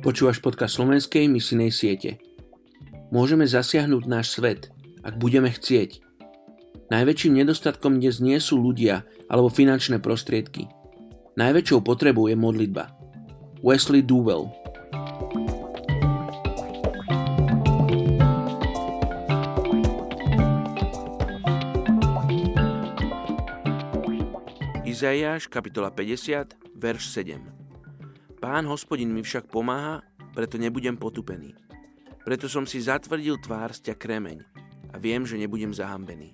Počúvaš podcast slovenskej misinej siete. Môžeme zasiahnuť náš svet, ak budeme chcieť. Najväčším nedostatkom dnes nie sú ľudia alebo finančné prostriedky. Najväčšou potrebou je modlitba. Wesley Duwell Izaiáš kapitola 50, verš 7 Pán hospodin mi však pomáha, preto nebudem potupený. Preto som si zatvrdil tvár sťa kremeň a viem, že nebudem zahambený.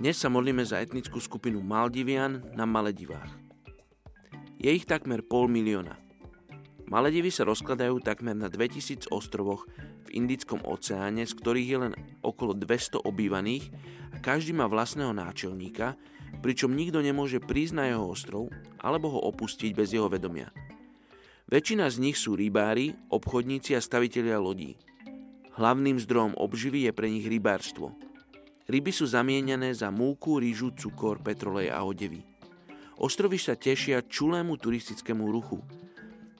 Dnes sa modlíme za etnickú skupinu Maldivian na Maledivách. Je ich takmer pol milióna. Maledivy sa rozkladajú takmer na 2000 ostrovoch v Indickom oceáne, z ktorých je len okolo 200 obývaných a každý má vlastného náčelníka, pričom nikto nemôže prísť na jeho ostrov alebo ho opustiť bez jeho vedomia. Väčšina z nich sú rybári, obchodníci a stavitelia lodí. Hlavným zdrojom obživy je pre nich rybárstvo. Ryby sú zamieňané za múku, rýžu, cukor, petrolej a odevy. Ostrovy sa tešia čulému turistickému ruchu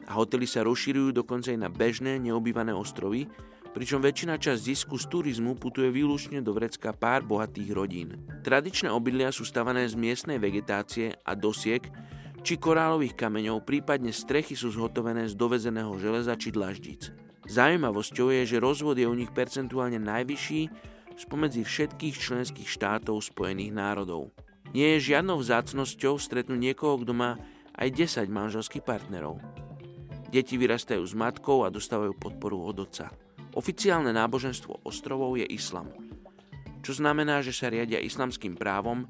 a hotely sa rozširujú dokonca aj na bežné, neobývané ostrovy, pričom väčšina časť zisku z turizmu putuje výlučne do vrecka pár bohatých rodín. Tradičné obydlia sú stavané z miestnej vegetácie a dosiek, či korálových kameňov, prípadne strechy sú zhotovené z dovezeného železa či dlaždic. Zaujímavosťou je, že rozvod je u nich percentuálne najvyšší spomedzi všetkých členských štátov Spojených národov. Nie je žiadnou vzácnosťou stretnúť niekoho, kto má aj 10 manželských partnerov. Deti vyrastajú s matkou a dostávajú podporu od otca. Oficiálne náboženstvo ostrovov je islam, čo znamená, že sa riadia islamským právom,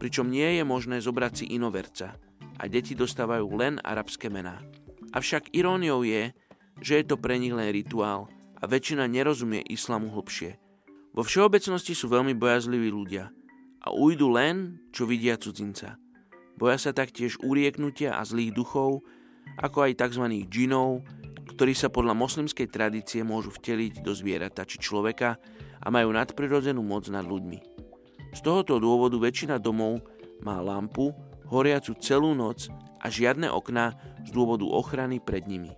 pričom nie je možné zobrať si inoverca a deti dostávajú len arabské mená. Avšak iróniou je, že je to pre nich len rituál a väčšina nerozumie islamu hlbšie. Vo všeobecnosti sú veľmi bojazliví ľudia a ujdu len, čo vidia cudzinca. Boja sa taktiež urieknutia a zlých duchov, ako aj tzv. džinov, ktorí sa podľa moslimskej tradície môžu vteliť do zvierata či človeka a majú nadprirodzenú moc nad ľuďmi. Z tohoto dôvodu väčšina domov má lampu, horiacu celú noc a žiadne okná z dôvodu ochrany pred nimi.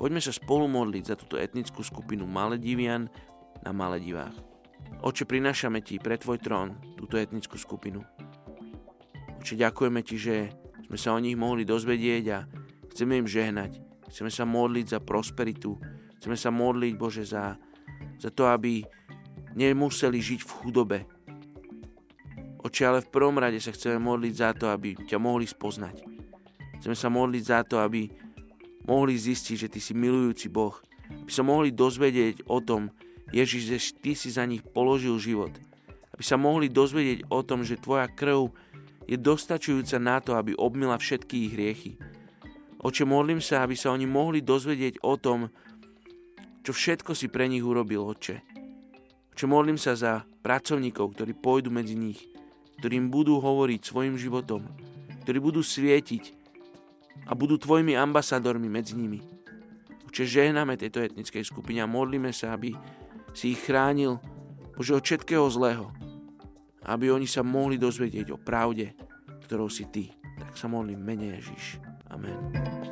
Poďme sa spolu modliť za túto etnickú skupinu Maledivian na Maledivách. Oče, prinášame Ti pre Tvoj trón túto etnickú skupinu. Oče, ďakujeme Ti, že sme sa o nich mohli dozvedieť a chceme im žehnať. Chceme sa modliť za prosperitu. Chceme sa modliť, Bože, za, za to, aby nemuseli žiť v chudobe. Oče, ale v prvom rade sa chceme modliť za to, aby ťa mohli spoznať. Chceme sa modliť za to, aby mohli zistiť, že Ty si milujúci Boh. Aby sa mohli dozvedieť o tom, Ježiš, že Ty si za nich položil život. Aby sa mohli dozvedieť o tom, že Tvoja krv je dostačujúca na to, aby obmila všetky ich hriechy Oče, modlím sa, aby sa oni mohli dozvedieť o tom, čo všetko si pre nich urobil, Oče. Oče, modlím sa za pracovníkov, ktorí pôjdu medzi nich, ktorým budú hovoriť svojim životom, ktorí budú svietiť a budú tvojimi ambasadormi medzi nimi. Oče, žehname tejto etnickej skupine a modlíme sa, aby si ich chránil, Bože, od všetkého zlého. Aby oni sa mohli dozvedieť o pravde, ktorou si Ty. Tak sa modlím mene Ježiš. Amen.